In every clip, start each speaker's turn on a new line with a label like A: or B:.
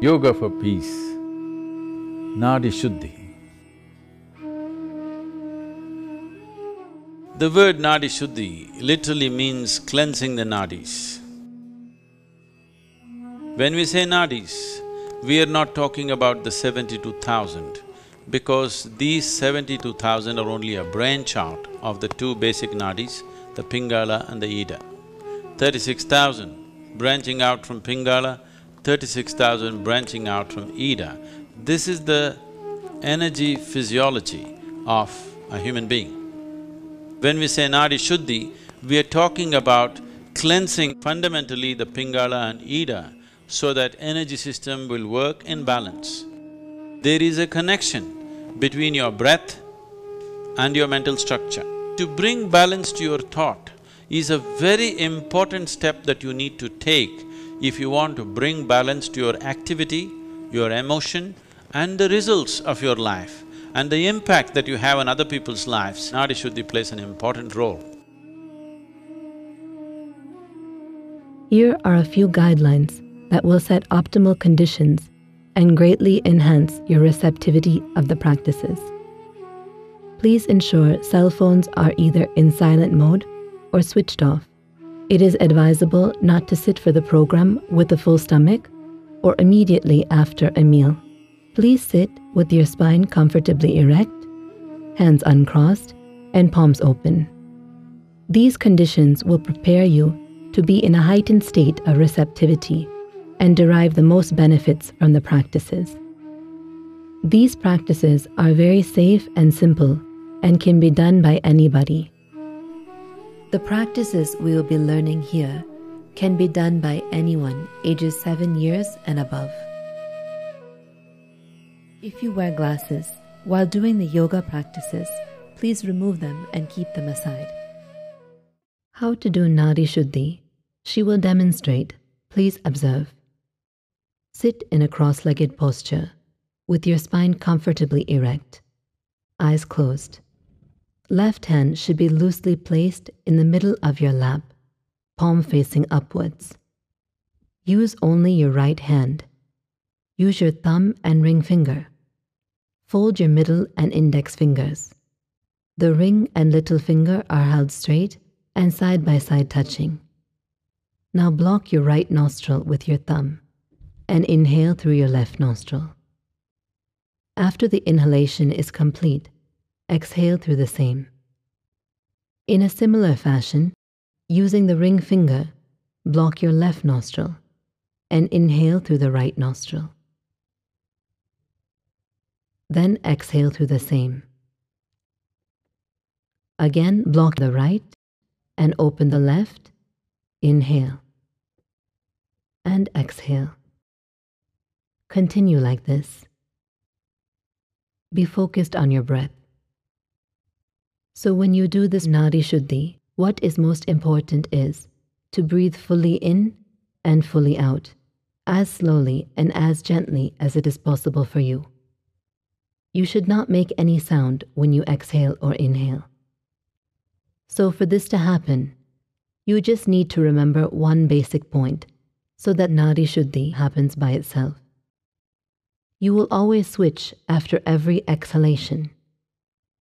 A: Yoga for peace, Nadi Shuddhi. The word Nadi Shuddhi literally means cleansing the nadis. When we say nadis, we are not talking about the seventy-two thousand because these seventy-two thousand are only a branch out of the two basic nadis, the Pingala and the Ida. Thirty-six thousand branching out from Pingala, thirty-six thousand branching out from Ida. This is the energy physiology of a human being. When we say Nadi Shuddhi, we are talking about cleansing fundamentally the Pingala and Ida so that energy system will work in balance. There is a connection between your breath and your mental structure. To bring balance to your thought is a very important step that you need to take if you want to bring balance to your activity, your emotion and the results of your life and the impact that you have on other people's lives, Nadi Shuddhi plays an important role.
B: Here are a few guidelines that will set optimal conditions and greatly enhance your receptivity of the practices. Please ensure cell phones are either in silent mode or switched off. It is advisable not to sit for the program with a full stomach or immediately after a meal. Please sit with your spine comfortably erect, hands uncrossed, and palms open. These conditions will prepare you to be in a heightened state of receptivity and derive the most benefits from the practices. These practices are very safe and simple and can be done by anybody. The practices we will be learning here can be done by anyone ages 7 years and above. If you wear glasses while doing the yoga practices, please remove them and keep them aside. How to do Nadi Shuddhi? She will demonstrate. Please observe. Sit in a cross legged posture with your spine comfortably erect, eyes closed. Left hand should be loosely placed in the middle of your lap, palm facing upwards. Use only your right hand. Use your thumb and ring finger. Fold your middle and index fingers. The ring and little finger are held straight and side by side touching. Now block your right nostril with your thumb and inhale through your left nostril. After the inhalation is complete, exhale through the same. In a similar fashion, using the ring finger, block your left nostril and inhale through the right nostril. Then exhale through the same. Again, block the right and open the left. Inhale and exhale. Continue like this. Be focused on your breath. So, when you do this Nadi Shuddhi, what is most important is to breathe fully in and fully out, as slowly and as gently as it is possible for you. You should not make any sound when you exhale or inhale. So, for this to happen, you just need to remember one basic point so that Nadi Shuddhi happens by itself. You will always switch after every exhalation.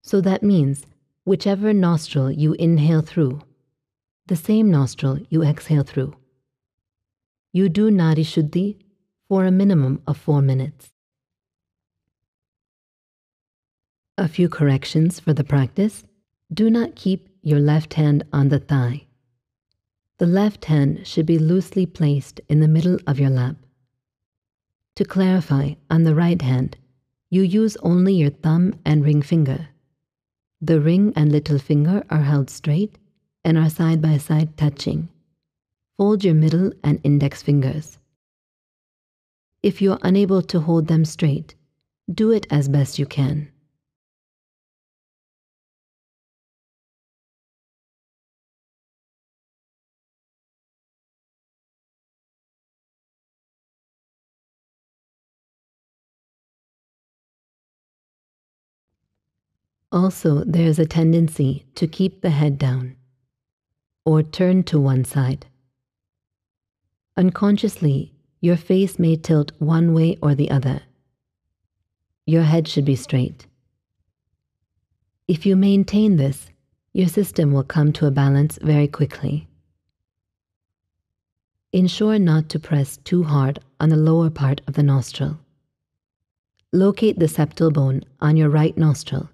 B: So that means whichever nostril you inhale through, the same nostril you exhale through. You do Nadi Shuddhi for a minimum of four minutes. A few corrections for the practice. Do not keep your left hand on the thigh. The left hand should be loosely placed in the middle of your lap. To clarify, on the right hand, you use only your thumb and ring finger. The ring and little finger are held straight and are side by side touching. Fold your middle and index fingers. If you are unable to hold them straight, do it as best you can. Also, there is a tendency to keep the head down or turn to one side. Unconsciously, your face may tilt one way or the other. Your head should be straight. If you maintain this, your system will come to a balance very quickly. Ensure not to press too hard on the lower part of the nostril. Locate the septal bone on your right nostril,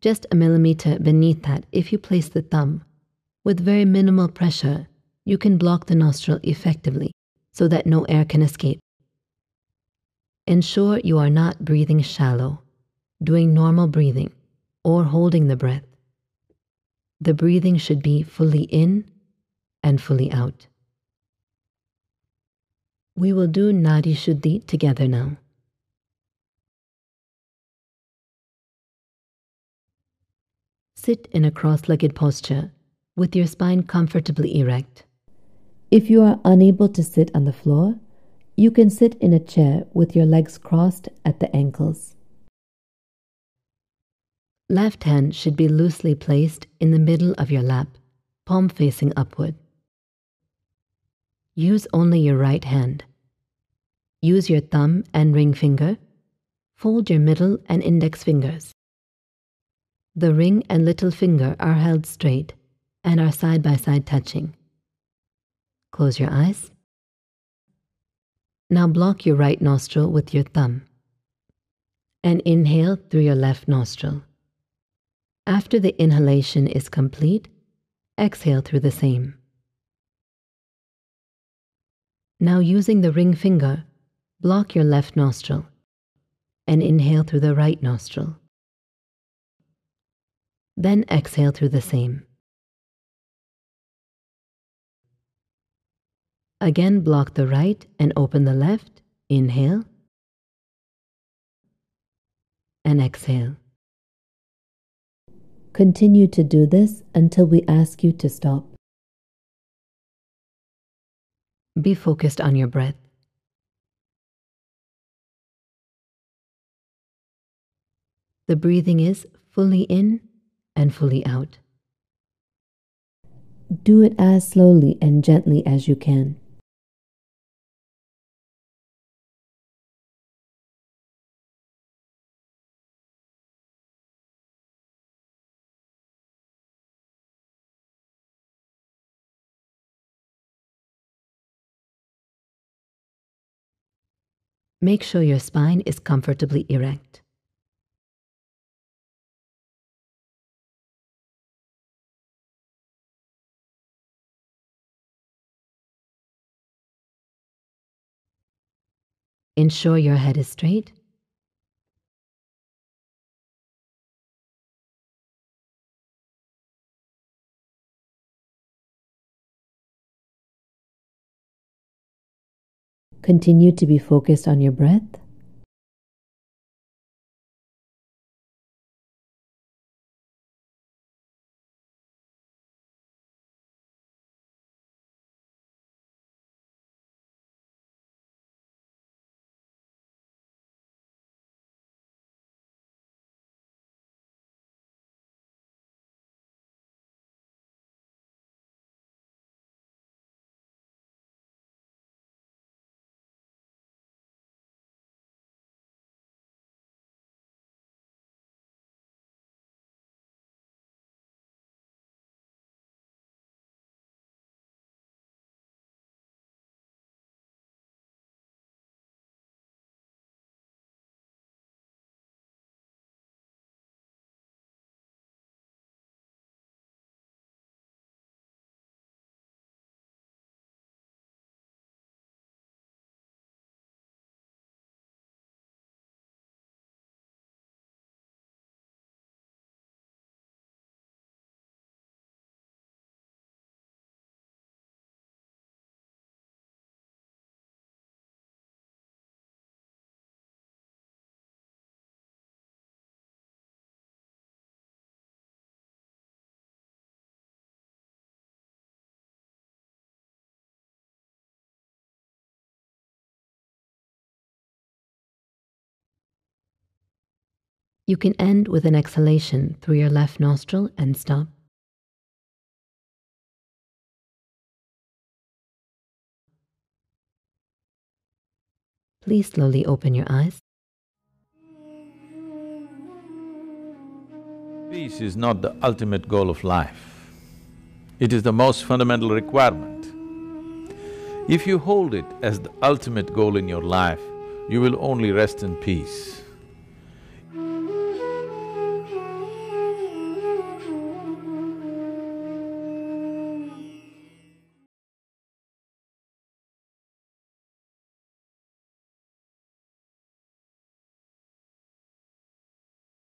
B: just a millimeter beneath that if you place the thumb. With very minimal pressure, you can block the nostril effectively so that no air can escape. Ensure you are not breathing shallow, doing normal breathing, or holding the breath. The breathing should be fully in and fully out. We will do Nadi Shuddhi together now. Sit in a cross legged posture with your spine comfortably erect. If you are unable to sit on the floor, you can sit in a chair with your legs crossed at the ankles. Left hand should be loosely placed in the middle of your lap, palm facing upward. Use only your right hand. Use your thumb and ring finger. Fold your middle and index fingers. The ring and little finger are held straight and are side by side touching. Close your eyes. Now block your right nostril with your thumb and inhale through your left nostril. After the inhalation is complete, exhale through the same. Now, using the ring finger, block your left nostril and inhale through the right nostril. Then exhale through the same. Again, block the right and open the left. Inhale and exhale. Continue to do this until we ask you to stop. Be focused on your breath. The breathing is fully in and fully out. Do it as slowly and gently as you can. Make sure your spine is comfortably erect. Ensure your head is straight. Continue to be focused on your breath. You can end with an exhalation through your left nostril and stop. Please slowly open your eyes.
A: Peace is not the ultimate goal of life. It is the most fundamental requirement. If you hold it as the ultimate goal in your life, you will only rest in peace.